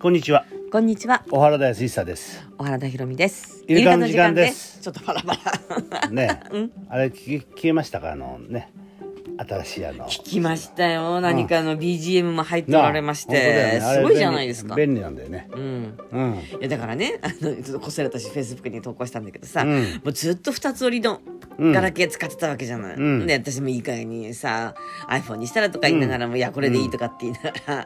こんにちは。こんにちは。小原田康久です。小原田博美です。イルカの時間ですちょっとバラバラ。ね、あれ聞き聞けましたか？あのね、新しいあの。聞きましたよ。何かの BGM も入っておなあられまし本当だて、よねあれすごいじゃないですか。便利便利なんだよね。うん。うん。いやだからね、あのちょっとこっそり私フェイスブックに投稿したんだけどさ、うんもうずっと二つ折りのうんガラケー使ってたわけじゃない。うん。で私もいい加減にさ iPhone にしたらとか言いながらも、いやこれでいいとかって言いながら、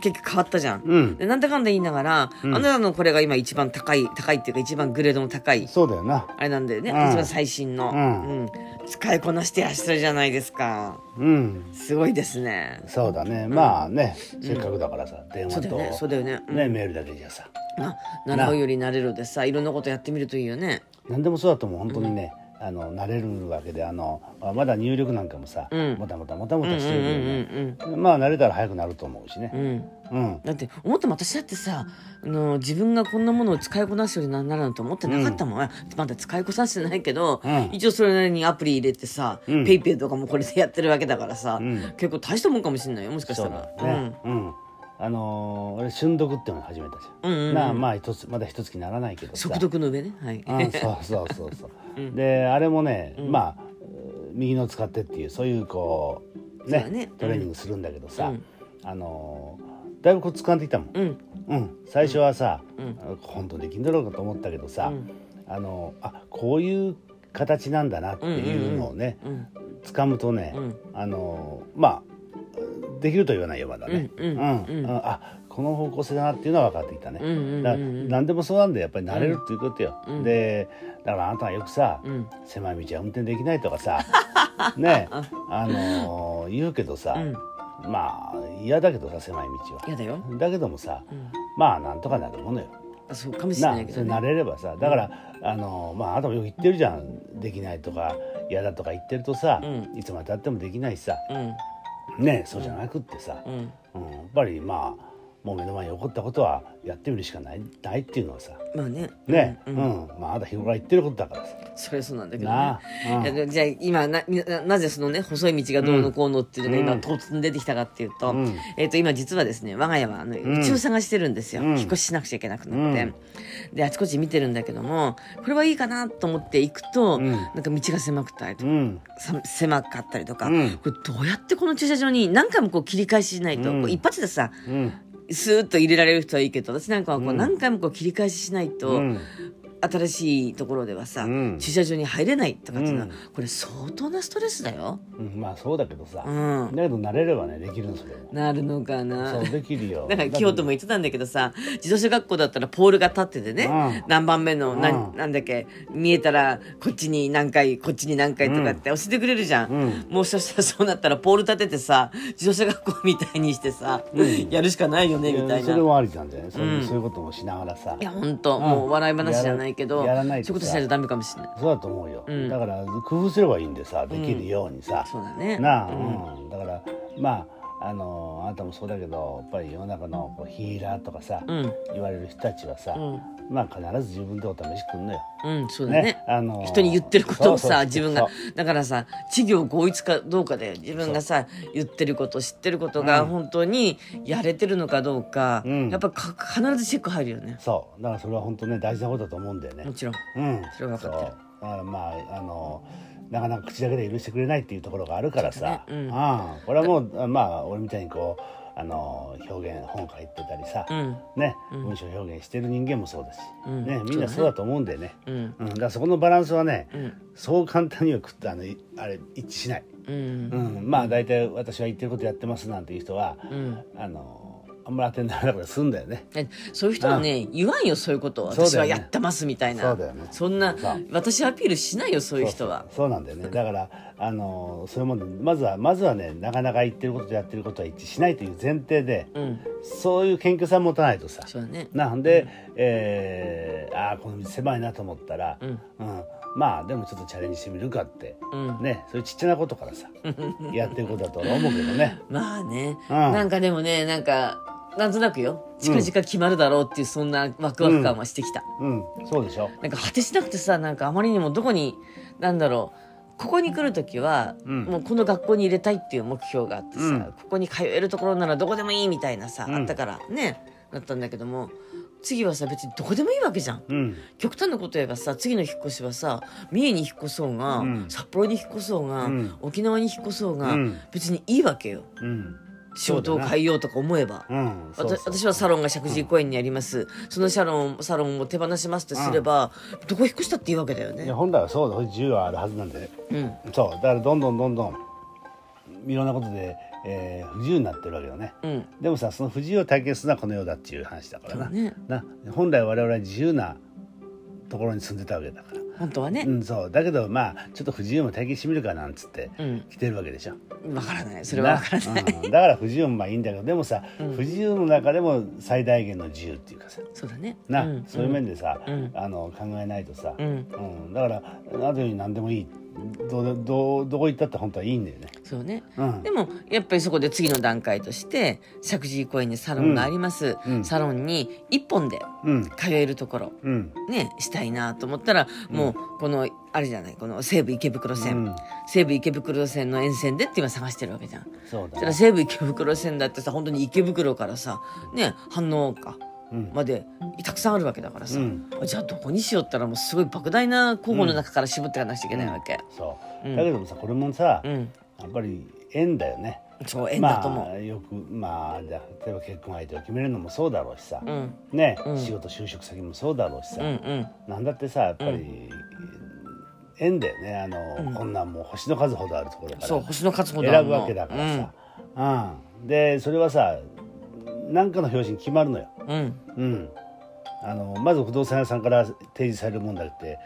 結局変わったじゃん。うん。でなんだかんだ言いながら、あなたのこれが今一番高い高いっていうか一番グレードの高いそうだよな。あれなんだよね、うん。一番最新の、うん。うん。使いこなしてらっしゃるじゃないですか。うん。すごいですね。そうだね。まあね、せっかくだからさ、電話とね。そうだよね、うん。ねメールだけじゃさ。あ習うより慣れるでさいろんなことやってみるといいよね何でもそうだと思う。本当にね。あの慣れるわけであのあまだ入力なんかもさ、うん。もたもたもたもたしてるけどね、うんまあ慣れたら早くなると思うしね。うん。うん。うん、だって思っても私だってさあの自分がこんなものを使いこなすようになるなんて思ってなかったもん、あまだ使いこなしてないけど、うん。一応それなりにアプリ入れてさ、うん。ペイペイとかもこれでやってるわけだからさ、ん。結構大したもんかもしれないよもしかしたそうらだね、うんあのー俺瞬読っていうのを始めたじゃん,、うんうんうん。なあまあ一つまだ一月ならないけどさ。速読の上ね。はい、うん、そうそうそうそう、であれもね、まあ右の使ってっていうそういうこうねね。トレーニングするんだけどさ、うん。あのーだいぶコツ掴んできたもん、うん。うん、最初はさ、うん。本当できんだろうかと思ったけどさ、うん。あのあこういう形なんだなっていうのをね、うん。掴むとね、うん。あのまあできると言わないよまだね、うんうんうん。あこの方向性だなっていうのは分かってきたね、何でもそうなんでやっぱり慣れるっていうことよ、うん。でだからあなたはよくさ、うん。狭い道は運転できないとかさ ねあのー言うけどさ、うん。まあ嫌だけどさ狭い道は。やだよ、だけどもさ、うん、まあなんとかなるものよ。あそうかもしれなないけどね。慣れればさだから、あのまああなたもよく言ってるじゃん。できないとか嫌だとか言ってるとさ、うん。いつまでたってもできないしさ。うんねそうじゃなくってさ、うん。うん。やっぱりまあもう目の前に起こったことはやってみるしかないないっていうのはさ。まあね。ね。う、うん。ん。まああなた日頃言ってることだからさ。それはそうなんだけど。なねあ、うん。いやでじゃあ今なななぜそのね細い道がどうのこうのっていうのが今うん突然出てきたかっていうと,、うん。えっと今実はですね我が家はあのん。家を探してるんですよ、うん。引っ越ししなくちゃいけなくなって、うん。であちこち見てるんだけどもこれはいいかなと思って行くと、うん。なんか道が狭くたりとか、狭かったりとか、うん。これどうやってこの駐車場に何回もこう切り返ししないと、一発でさうんスーッと入れられる人はいいけど私なんかはこううん。何回もこう切り返ししないと、うん新しいところではさ、うん。駐車場に入れないとかっていうの。は、うん。これ相当なストレスだよ。うんまあそうだけどさ、うん。だけど慣れればねできるのそれもなるのかな。そうできるよ。だから京都も言ってたんだけどさ自動車学校だったらポールが立っててね、うん。何番目の、なん。うんなんだっけ見えたらこっちに何回こっちに何回とかって教えてくれるじゃん、うん。もうそしたらそうなったらポール立ててさ自動車学校みたいにしてさ、やるしかないよねみたいな。それもありなんだよねそういそういうこともしながらさ。いや本当、うんもう笑い話じゃないないとさそういうことしないとダメかもしれない。そうだと思うよ、うん。だから工夫すればいいんでさできるようにさ、そうだね。なあ、うん。だからまああのあなたもそうだけどやっぱり世の中のこうヒーラーとかさ、うん。言われる人たちはさ、うん。まあ必ず自分でお試しくんのよ。うんそうだね。ねあのー 人に言ってることをさ自分が。だからさ稚業合一かどうかで自分がさ言ってること知ってることがうん。本当にやれてるのかどうか、うん。やっぱか必ずチェック入るよね。そう。だからそれは本当ね大事なことだと思うんだよね。も。ちろん。うん、それは分かってるそうだからまああのなかなか口だけで許してくれないっていうところがあるからさ、ね。うん。ああこれはもうまあ俺みたいにこうあの表現本書いてたりさ、うん。ね、文章表現してる人間もそうだし、うん。ね、みんなそうだと思うんだよね。うん。うん、だからそこのバランスはね、うん。そう簡単にはくっあのいあれ一致しない、うん。うん。まあ大体私は言ってることやってますなんていう人は、うん。あのあんまり当てにならなくて済んだよね。えそういう人はね言わんよそういうこと私はやってますみたいな。そうだよね。そんな私アピールしないよそういう人は。そうなんだよね。だからあのそういうもんでまずはまずはねなかなか言ってることとやってることは一致しないという前提で、うん。そういう謙虚さ持たないとさ。そうだね。なんで、えー、ああこの道狭いなと思ったら、うん。うん。まあでもちょっとチャレンジしてみるかって、うん。ねそういうちっちゃなことからさ やってることだとは思うけどね。まあね、うん。なんかでもねなんかなんとなくよ。近々決まるだろうっていうそんなワクワク感はしてきた、うん、そうでしょ。なんか果てしなくてさなんかあまりにもどこになんだろう。ここに来る時は、うん。もうこの学校に入れたいっていう目標があってさ、うん。ここに通えるところならどこでもいいみたいなさ、うん。あったからねだったんだけども次はさ別にどこでもいいわけじゃん。うん。極端なこと言えばさ次の引っ越しはさ三重に引っ越そうが、うん。札幌に引っ越そうが、うん。沖縄に引っ越そうが、うん。別にいいわけよ。うん仕事を変えようとか思えば。私はサロンが石神井公園にあります、そのサロンサロンを手放しますってすれば、どこ引っ越したっていいわけだよね。いや本来はそうだ。自由はあるはずなんで。ねうん。そう。だからどんどんどんどんいろんなことで、えー不自由になってるわけよね。うん。でもさその不自由を体験するのはこの世だっていう話だからな,、ね。な。本来我々は自由なところに住んでたわけだから、本当はね。うん、そう。だけどまあちょっと不自由も体験してみるかなんつってうん。来てるわけでしょ、わからない。それはわからない、うん。だから不自由もまあいいんだけどでもさ、うん。不自由の中でも最大限の自由っていうかさ。そうだね。な、ん。そういう面でさ、うん。あの考えないとさ、うん。うん。だからあとに何でもいいどうどうどこ行ったって本当はいいんだよね。そうね。うん。でもやっぱりそこで次の段階として石神井公園にサロンがあります、うん。サロンに一本でうん。通えるところ。うん。ねしたいなと思ったら、もうこのあれじゃないこの西武池袋線、うん。西武池袋線の沿線でって今探してるわけじゃん。そうだね。西武池袋線だってさ本当に池袋からさね飯能岡うんまでたくさんあるわけだからさ、うん。じゃあどこにしようったらもうすごい莫大な候補の中から絞っていかなくちゃいけないわけ。そう、うん。だけどもさこれもさ、うん、やっぱり縁だよね。そう縁だと思う。まあよくまあじゃあ例えば結婚相手を決めるのもそうだろうしさ、うん。ね、うん。仕事就職先もそうだろうしさ、うんうん。なんだってさやっぱり、縁だよね。あの、うん。こんなんもう星の数ほどあるところから。そう星の数ほど選ぶわけだからさ、うん。でそれはさ何かの表紙に決まるのよ。うん、うん、あのまず不動産屋さんから提示されるもんだって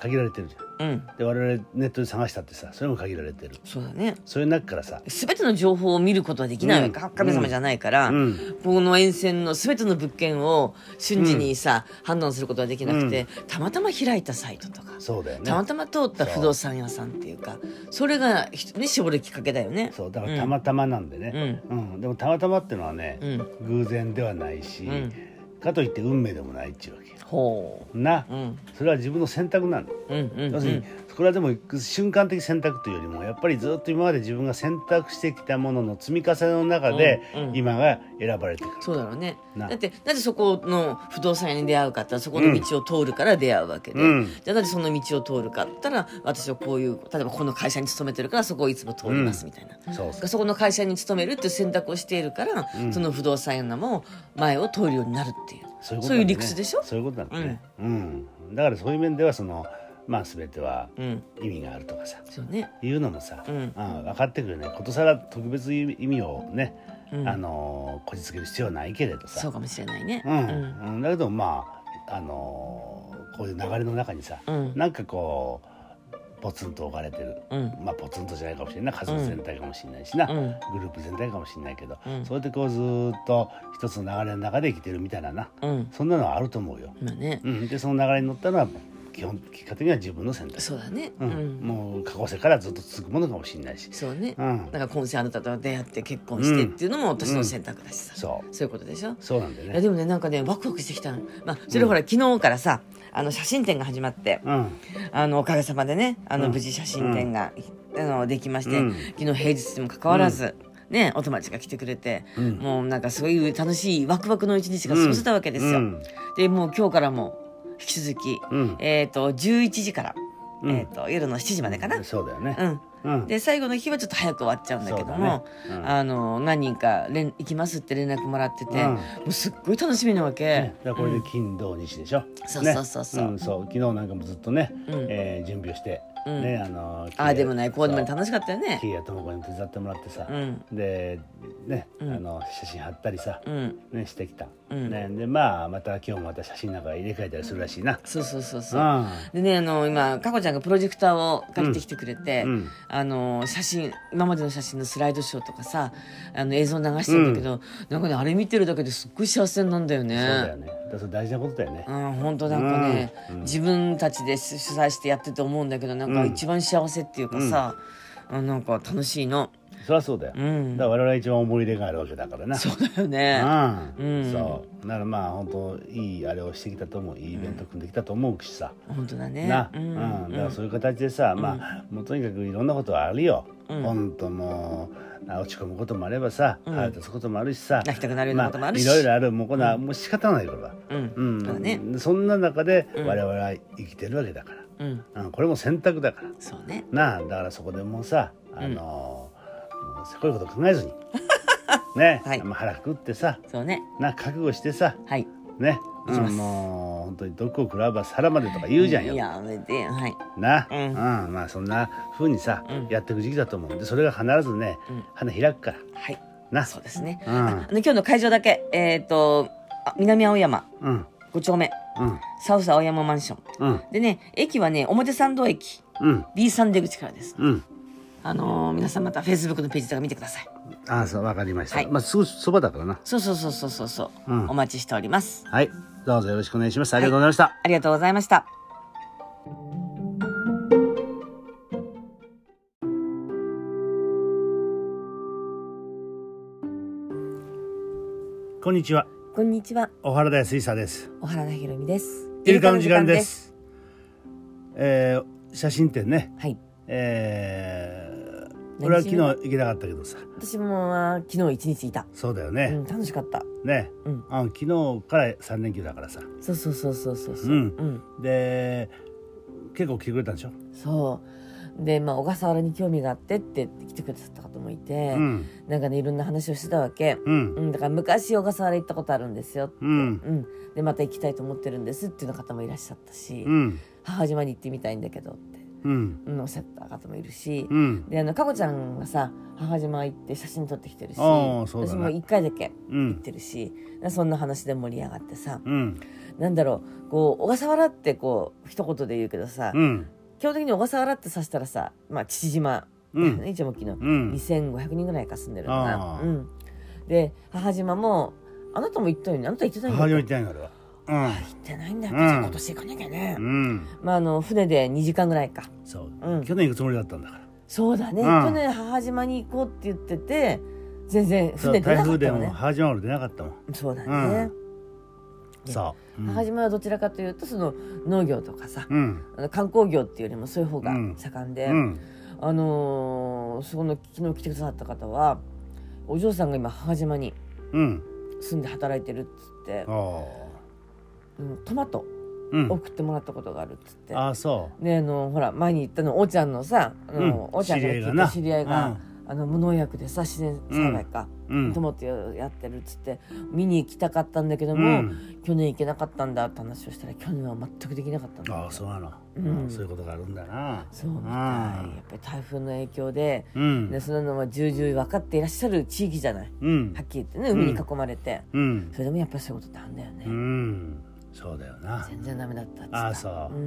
限られてるじゃん。うん。で我々ネットで探したってさそれも限られてる。そうだね。そういう中からさ、全ての情報を見ることはできないわけ、うん。神様じゃないから、うん。この沿線の全ての物件を瞬時にさ、判断することはできなくて、たまたま開いたサイトとか、そうだよね。たまたま通った不動産屋さんっていうかそれがひね絞るきっかけだよね。そう。だからたまたまなんでね、うん。でもたまたまっていうのはね、うん。偶然ではないし、ん。かといって運命でもないっていうわけほな、う、うん。それは自分の選択なの、うんうん要するにこれはでも瞬間的選択というよりもやっぱりずっと今まで自分が選択してきたものの積み重ねの中で、うんうん。今が選ばれてくる。そうだろうね。な。だってなぜそこの不動産屋に出会うかって言ったらそこの道を通るから出会うわけで、うん。じゃあなぜその道を通るかって言ったら私はこういう例えばこの会社に勤めてるからそこをいつも通りますみたいな、そうそう。そこの会社に勤めるっていう選択をしているから、その不動産屋も前を通るようになるっていうそういうことなんだね。理屈でしょ？そういうことなんだね、うん。だからそういう面ではそのまあ全てはうん。意味があるとかさ、そうね。いうのもさ、うん。あ分かってくるね。ことさら特別意味をね、うん。あのこじつける必要はないけれどさ。そうかもしれないね。うん。うん。だけどまああのこういう流れの中にさ、うん。なんかこうポツンと置かれてる、うん。まあポツンとじゃないかもしれな。いな家族全体かもしれないしな、うん。グループ全体かもしれないけど、うん。そうやってこうずーっと一つの流れの中で生きてるみたいなな、うん。そんなのはあると思うよ。まあね。うん、でその流れに乗ったのは基本結果的には自分の選択、そうだね。ううん。ん、もう過去世からずっと続くものかもしれないし、そうね、うん。なんか今世あなたと出会って結婚してっていうのも私の選択だしさ、そう。そういうことでしょ？そうなんだよね。いやでもねなんかねワクワクしてきたの。まあそれほら、昨日からさあの写真展が始まってうん。あのおかげさまでねあのうん。無事写真展が、あのできまして、うん。昨日平日にもかかわらず、ねお友達が来てくれて、うん。もうなんかそういう楽しいワクワクの一日が過ごせたわけですよ、うん。でもう今日からも引き続き、うん。えっ、と11時から、うん。えー、と夜の7時までかな、そうだよね。で最後の日はちょっと早く終わっちゃうんだけども、ね。うん。あの何人か連行きますって連絡もらってて、うん。もうすっごい楽しみなわけ、ね、これで金土日でしょ、そうそうそうそう。ね。んそう。昨日なんかもずっとね、うん。えー準備をして、うん。ねあのああでもないこうでも楽しかったよね。キーやともこに手伝ってもらってさ、うん。でね、うん。あの写真貼ったりさ、うん。ね、してきた、うん。ね、でまあまた今日もまた写真なんか入れ替えたりするらしいな、そうそうそうそう。うん。でねあの今かこちゃんがプロジェクターを借りてきてくれて、うん。あの写真今までの写真のスライドショーとかさあの映像流してるんだけど、なんかねあれ見てるだけですっごい幸せになんだよね。そうだよね。だからそれ大事なことだよね、うん、本当なんかね、うん。自分たちで主催してやってて思うんだけどなんかうん。一番幸せっていうかさ、あなんか楽しいの。そりゃそうだよ、うん。だから我々は一番思い入れがあるわけだからな。そうだよね。うん。うん。そう。だからまあ本当いいあれをしてきたと思う。いいイベント組んできたと思うしさ、本当だね。な、ううん。んだからそういう形でさ、まあもうとにかくいろんなことはあるよ、うん。本当もうあ落ち込むこともあればさうん。腹立つこともあるしさ、泣きたくなるようなこともあるし。いろいろあるもうこんな、もう仕方ないからうん。うん。ね。そんな中でうん。我々は生きてるわけだから、うん。うん、これも選択だから。そうね。なあだからそこでもうさあのーせこいこと考えずに。ね、はい。まあ腹くってさ。そうね。な覚悟してさ。はい。ね、うんもう本当に毒を食らえば皿までとか言うじゃんよ。やめてはい。な、ううん。ん、まあそんな風にさ、うん。やっていく時期だと思うんでそれが必ずね、うん。花開くから。はい。な。そうですね、うん。ああの今日の会場だけえっ、とあ南青山。うん。5丁目。うん。サウス青山マンション。うん。でね駅はね表参道駅。うん。B3 出口からです。うん。あのー皆さんまたフェイスブックのページとか見てくださいああそうわかりました。はいまあすぐそばだからな。そうそうそうそうそうそう、うんお待ちしておりますはいどうぞよろしくお願いします。ありがとうございました。ありがとうございましたこんにちはこんにちは小原田水産です。小原田ひろみですイルカの時間です。えー、写真展ね。はいえー、何俺は昨日行けなかったけどさ。私も昨日一日いた。そうだよね。うん楽しかった。ね、うん。あ昨日から3連休だからさ。そうそうそうそうそうそう。うん。で結構来てくれたんでしょ？そう。でまあ小笠原に興味があってって来てくださった方もいて、うん。なんかねいろんな話をしてたわけ、うん。うん、だから昔小笠原行ったことあるんですよって、うん。うん。でまた行きたいと思ってるんですっていう方もいらっしゃったし、うん。母島に行ってみたいんだけどって、うん。うん、おっしゃった方もいるし、うん。であのかこちゃんがさ母島行って写真撮ってきてるしね。私も1回だけうん。行ってるし、そんな話で盛り上がってさうん。なんだろうこう小笠原ってこう一言で言うけどさ、うん。基本的に小笠原って指したらさ、まあ、父島だよね、一応沖のうん。2500人ぐらいか住んでるのかなうん、で母島もあなたも行ったよね。あなた行ってないんだ母っけ島行ってないんだっけ、うん。今年行かなきゃね、うん。うんまああの船で2時間ぐらいか。そう、うん。去年行くつもりだったんだから。そうだね、うん。去年母島に行こうって言ってて全然船出台風でもなかったのね母島まで出なかったもん。そうだね、でそう、うん、母島はどちらかというとその農業とかさ、うん。観光業っていうよりもそういう方がうん。盛んで、うん。あのーそこの昨日来てくださった方はお嬢さんが今母島にうん。住んで働いてるっつってあ、あうん、トマトうん。送ってもらったことがあるっつって、ああそであのほら前に言ったのおーちゃんのさあの、うん。おーちゃんから聞いた知り合いが、あの無農薬でさ自然栽培か、うん。トマトやってるっつって見に行きたかったんだけども、うん。去年行けなかったんだって話をしたら去年は全くできなかったんだああそうなの、うん。そういうことがあるんだな。そうみたい。やっぱり台風の影響でうん。でそんなのは重々分かっていらっしゃる地域じゃない。うん。はっきり言ってね海に囲まれて、うん。それでもやっぱりそういうことってあるんだよね、うんそうだよな。全然ダメだったっああそう、うん。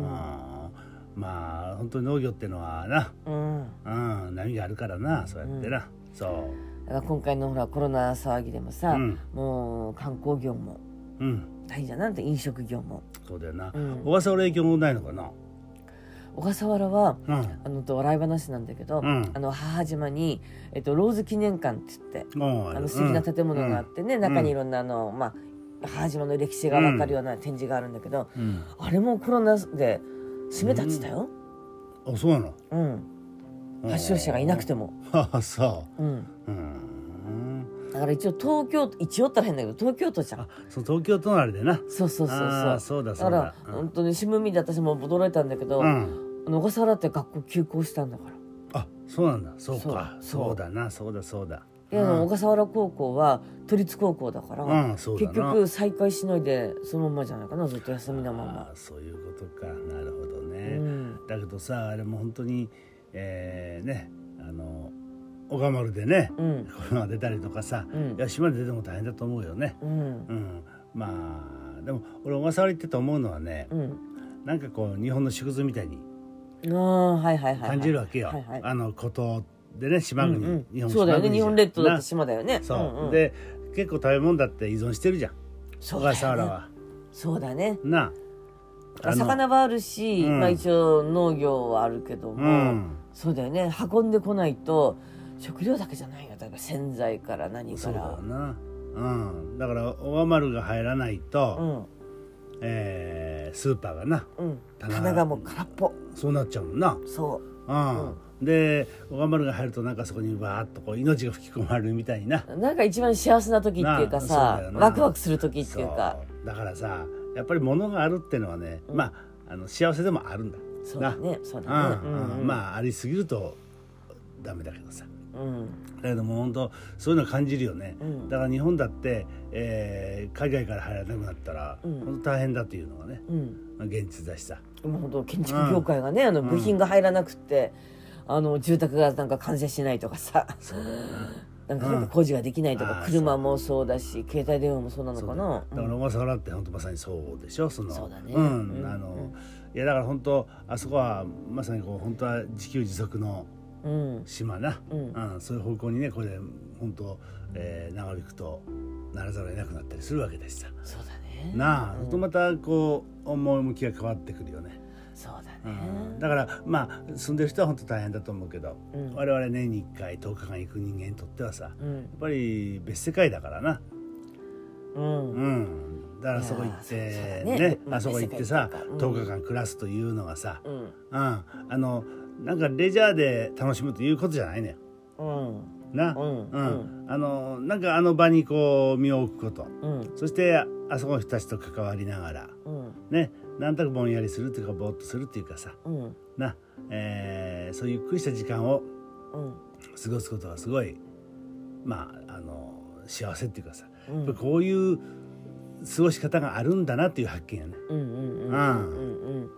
まあ本当に農業ってのはな。うん、うん。波があるからなそうやってな、そう。だから今回のほらコロナ騒ぎでもさ、うん。もう観光業もうん。大変じゃんなんて飲食業も、そうだよな、うん。小笠原影響もないのかな？小笠原はうん。あのと笑い話なんだけど、うん。あの母島に、えっと、ローズ記念館って言ってあの素敵な建物があってね、中にいろんなあの、まあ、母島の歴史が分かるような展示があるんだけど、うん、あれもコロナで閉めたっつったよ、あそうなの？うん。発症者がいなくても、ああそう。ん、ううん。だから一応東京都一応ったら変だけど東京都じゃん。あそう東京都のあれでな。そうそうそうあーそうそうだ。だからそうだうん。本当に新聞見て私も驚いたんだけど、うん。あの小笠原って学校休校したんだから。あそうなんだ。そうか。そう。そうだな。そうだそうだであのうん小笠原高校は都立高校だから、うん結局再開しないでそのままじゃないかなずっと休みのまあまー、そういうことか。なるほどうね、ん、だけどさあれも本当にえー、ねあの小川丸でねうん。コロナが出たりとかさ、うん。いや島で出ても大変だと思うよね。うん。うん。まあでも俺小笠原行ってて思うのはねうん。なんかこう日本の縮図みたいにああはいはいはいはい。感じるわけよ、はいはい。あの孤島でね島国、うんうん、日本そうだよね。日本列島だってな島だよね。そう、んん。で結構食べ物だって依存してるじゃん。小そうだよね。笠原は。そうだね。なあ。の魚はあるし、うん。まあ、一応農業はあるけども、うん。そうだよね。運んでこないと食料だけじゃないよ。例えば洗剤から何そうだな。うん。だから小川丸が入らないと、えースーパーがな。うん。うん棚棚がもう空っぽ。そうなっちゃうもんな。そう。うん、で小川丸が入るとなんかそこにバーッとこう命が吹き込まれるみたいな。なんか一番幸せな時っていうかさワクワクする時っていうか。だからさやっぱり物があるっていうのはね、うん。まああの幸せでもあるんだ。そうだね。そううん。だねうん。まあありすぎるとダメだけどさ。うん。だけども本当そういうの感じるよね、うん。だから日本だって、えー海外から入らなくなったら、うん。本当大変だっていうのがね、現実だしさ。今本当建築業界がね、あの部品が入らなくって、あの住宅がなんか完成しないとかさ。そうだよなんかなんか工事ができないとか、車もそうだし携帯電話もそうなのかな。だから小笠原って本当まさにそうでしょ？その。そうだね。ん。うん。あのいやだから本当あそこはまさにこう本当は自給自足のうん。島な、うん。うん。そういう方向にねこれで本当、えー長引くとならざるを得なくなったりするわけだしさそうだね。なあ、うん。とまたこう趣が変わってくるよね、そうだうだからまあ住んでる人は本当大変だと思うけど、うん。我々年に1回10日間行く人間にとってはさやうん。っぱり別世界だからな、うん。うん、だからそこ行ってねね。あそこ行ってさ、うか10日間暮らすというのがさ、うん。うん、あのなんかレジャーで楽しむということじゃないのよ。うん。な、うん。うん。あのなんかあの場にこう身を置くこと。うん。そしてあそこの人たちと関わりながら。うん。ねなんとなくぼんやりするっていうかぼーっとするっていうかさ。うん。な、えーそういうゆっくりした時間をうん。過ごすことがすごいまああの幸せっていうかさ、うん。こういう過ごし方があるんだなっていう発見やね。うんうんうんうんうん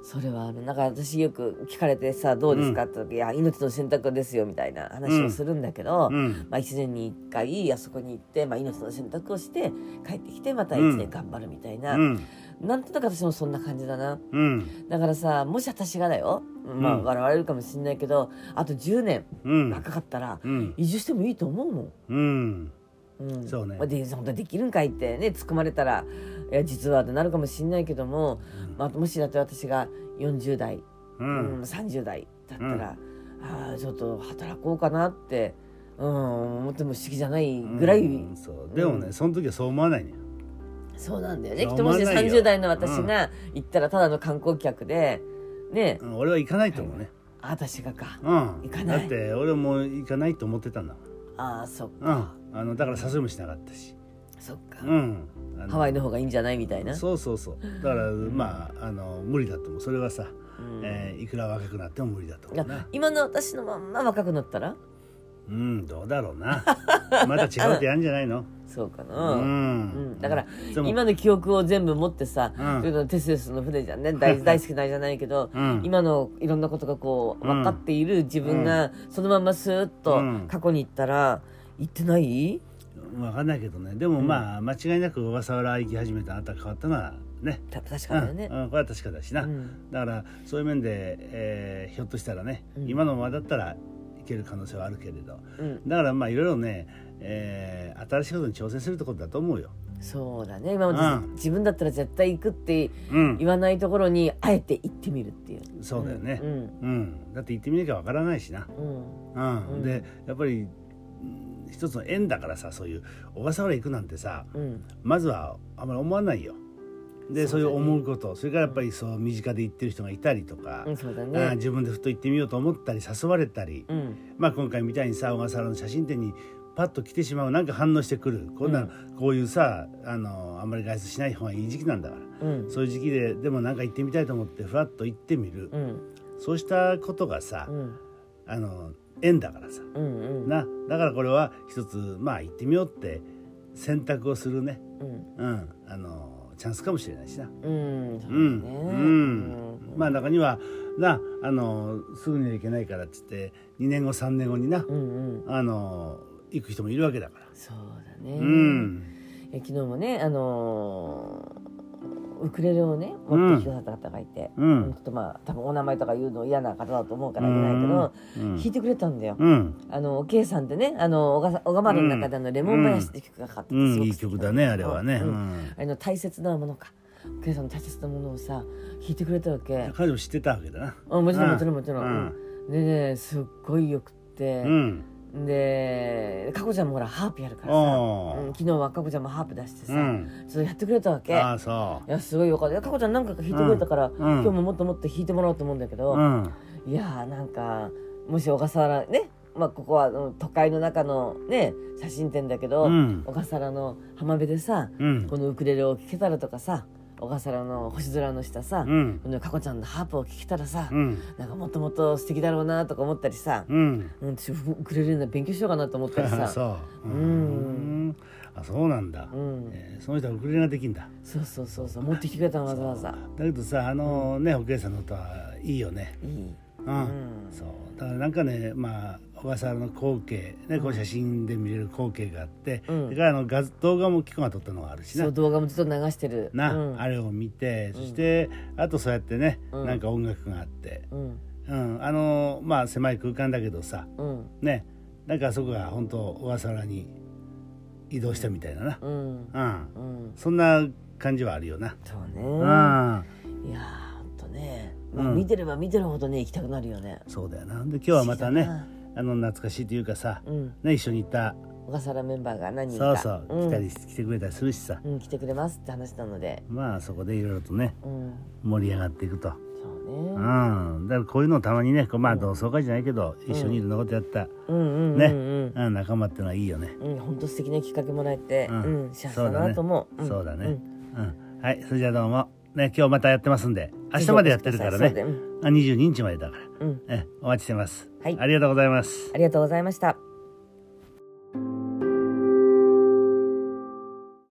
それはある。だから私よく聞かれてさ「どうですか?」って時「いや命の選択ですよ」みたいな話をするんだけど、うん。まあ、1年に1回あそこに行って、まあ、命の選択をして帰ってきてまた1年頑張るみたいな、うんなんとなく私もそんな感じだな。うん。だからさもし私がだよ、まあうん笑われるかもしれないけどあと10年うん若かったらうん。移住してもいいと思うもん。うん。うん、そうね。まあで本当にできるんかいってね突っ込まれたらいや実はってなるかもしれないけども、まあ、もしだって私が40代、ううん。ん30代だったら、ああちょっと働こうかなって、うん、思っても不思議じゃないぐらい、うんそう。でもね、その時はそう思わないねそうなんだよね。きっともし思わないよ。30代の私が行ったらただの観光客でね。うん俺は行かないと思うね、あ私がか。うん。行かない。だって俺も行かないと思ってたんだもん。ああそっうん。か、あのだから誘いもしなかったし。そっか、うん。ハワイの方がいいんじゃないみたいな。そうそうそう。だからまああの無理だと思う。それはさ、うん。えーいくら若くなっても無理だと思うな。今の私のまんま若くなったら？うんどうだろうな。また違うってやるんじゃないの？そうかうな、うん。ん。だから今の記憶を全部持ってさ、うん。というのはテセウスの船じゃんね。大 大好きなんじゃないけど、うん。今のいろんなことがこう分かっている自分がそのままスーッとうん。過去に行ったら行ってない？分かんないけどね。でもまあ、間違いなく小笠原行き始めたあなたが変わったのはね。た確うんかだよね。うん。これは確かだしな、うん。だからそういう面で、えーひょっとしたらね、うん。今のままだったらいける可能性はあるけれど。うん。だからまあいろいろね、えー新しいことに挑戦するってことだと思うよ。そうだね。今までうん。自分だったら絶対行くってうん。言わないところにあえて行ってみるっていう。そうだよね、うん。うん。だって行ってみなきゃわからないしな、うん。うん。うん。でやっぱりうん一つの縁だからさそういう小笠原行くなんてさうん。まずはあんまり思わないよ。でそう,、いう思うこと。それからやっぱりそう身近で行ってる人がいたりとか、うんそうだあ。自分でふっと行ってみようと思ったり誘われたり、うん。まあ、今回みたいにさ小笠原の写真展にパッと来てしまうなんか反応してくる。こんな、うん。こういうさあのあんまり外出しない方がいい時期なんだからうん。そういう時期ででもなんか行ってみたいと思ってふらっと行ってみる、うん。そうしたことがさ、うん。あの縁だからさ。うんうん。な。だからこれは一つまあ行ってみようって選択をするね、うん。うん、あのチャンスかもしれないしな。うんそうだねうんうんまあ中にはなあのすぐには行けないからっつって2年後3年後にな、うんうんあの行く人もいるわけだから。そうだね。うんえ昨日もねあのーウクレレをね持ってきてくださった方がいて、うん。ちょっとまあ多分お名前とか言うの嫌な方だと思うから言えないけど、うん。弾いてくれたんだよ。うん、あのおけいさんってねあの小川丸の中であのレモン林って曲がかかってすごくいい曲だねあれはね。ううん。んあの大切なものか。おけいさんの大切なものをさ弾いてくれたわけ。彼女知ってたわけだな。あもちろんうん。もちろんもちろん。でねすっごいよくって。うん、でかこちゃんもほらハープやるからさ、うん。昨日はかこちゃんもハープ出してさ、うん。ちょっとやってくれたわけ。ああそいやすごいよかった。いやかこちゃん何回か弾いてくれたから、うん。今日ももっともっと弾いてもらおうと思うんだけど、ううん。いやーなんかもし小笠原ねまあここはうん都会の中のね写真展だけど、うん。小笠原の浜辺でさ、うん。このウクレレを聴けたらとかさ小笠原の星空の下さ、うん。このかこちゃんのハープを聴けたらさ、うん。なんかもっともっと素敵だろうなとか思ったりさ、うん。うん、私ウクレレの勉強しようかなと思ったりさ。そう。うん。んあそうなんだ、うん。えーその人はウクレレができんだ。そうそうそうそう。持ってきてくれたのわざわざ。だけどさあのね、おけいさんの音はいいよね。いい。うん、うん。そう。だからなんかねまあ小笠原の光景ねこう写真で見れる光景があって、うん。それからあの画動画もキコが撮ったのがあるしなそう動画もずっと流してる。な、うん。あれを見てそして、あとそうやってね、うん。なんか音楽があって、うん。うん、あのまあ狭い空間だけどさうん。ねなんかそこが本当小笠原に移動したみたいなな、うん。うん、うん。そんな感じはあるよな。そうね。うん、いやーほんとね、まあうん。見てれば見てるほどね行きたくなるよね。そうだよな。で今日はまたねあの懐かしいというかさ、うん。ね、一緒に行った。小笠原メンバーが何人か。そうそう、ん。来たり来てくれたりするしさ。うん、来てくれますって話なので。まあそこでいろいろとねうん。盛り上がっていくと、そううねん、だからこういうのをたまにねこうまあ同窓会じゃないけど、一緒にいろんなことやった、うんうんうんねうん。うん、仲間ってのはいいよね。うん本当素敵なきっかけもらえてううんん幸せだなと思う。そうだね。ん。うん、はい、それじゃあどうも。ね、今日またやってますんで、明日までやってるからね。そうんあ22日までだから。うん。え、お待ちしてます。はいありがとうございます。ありがとうございました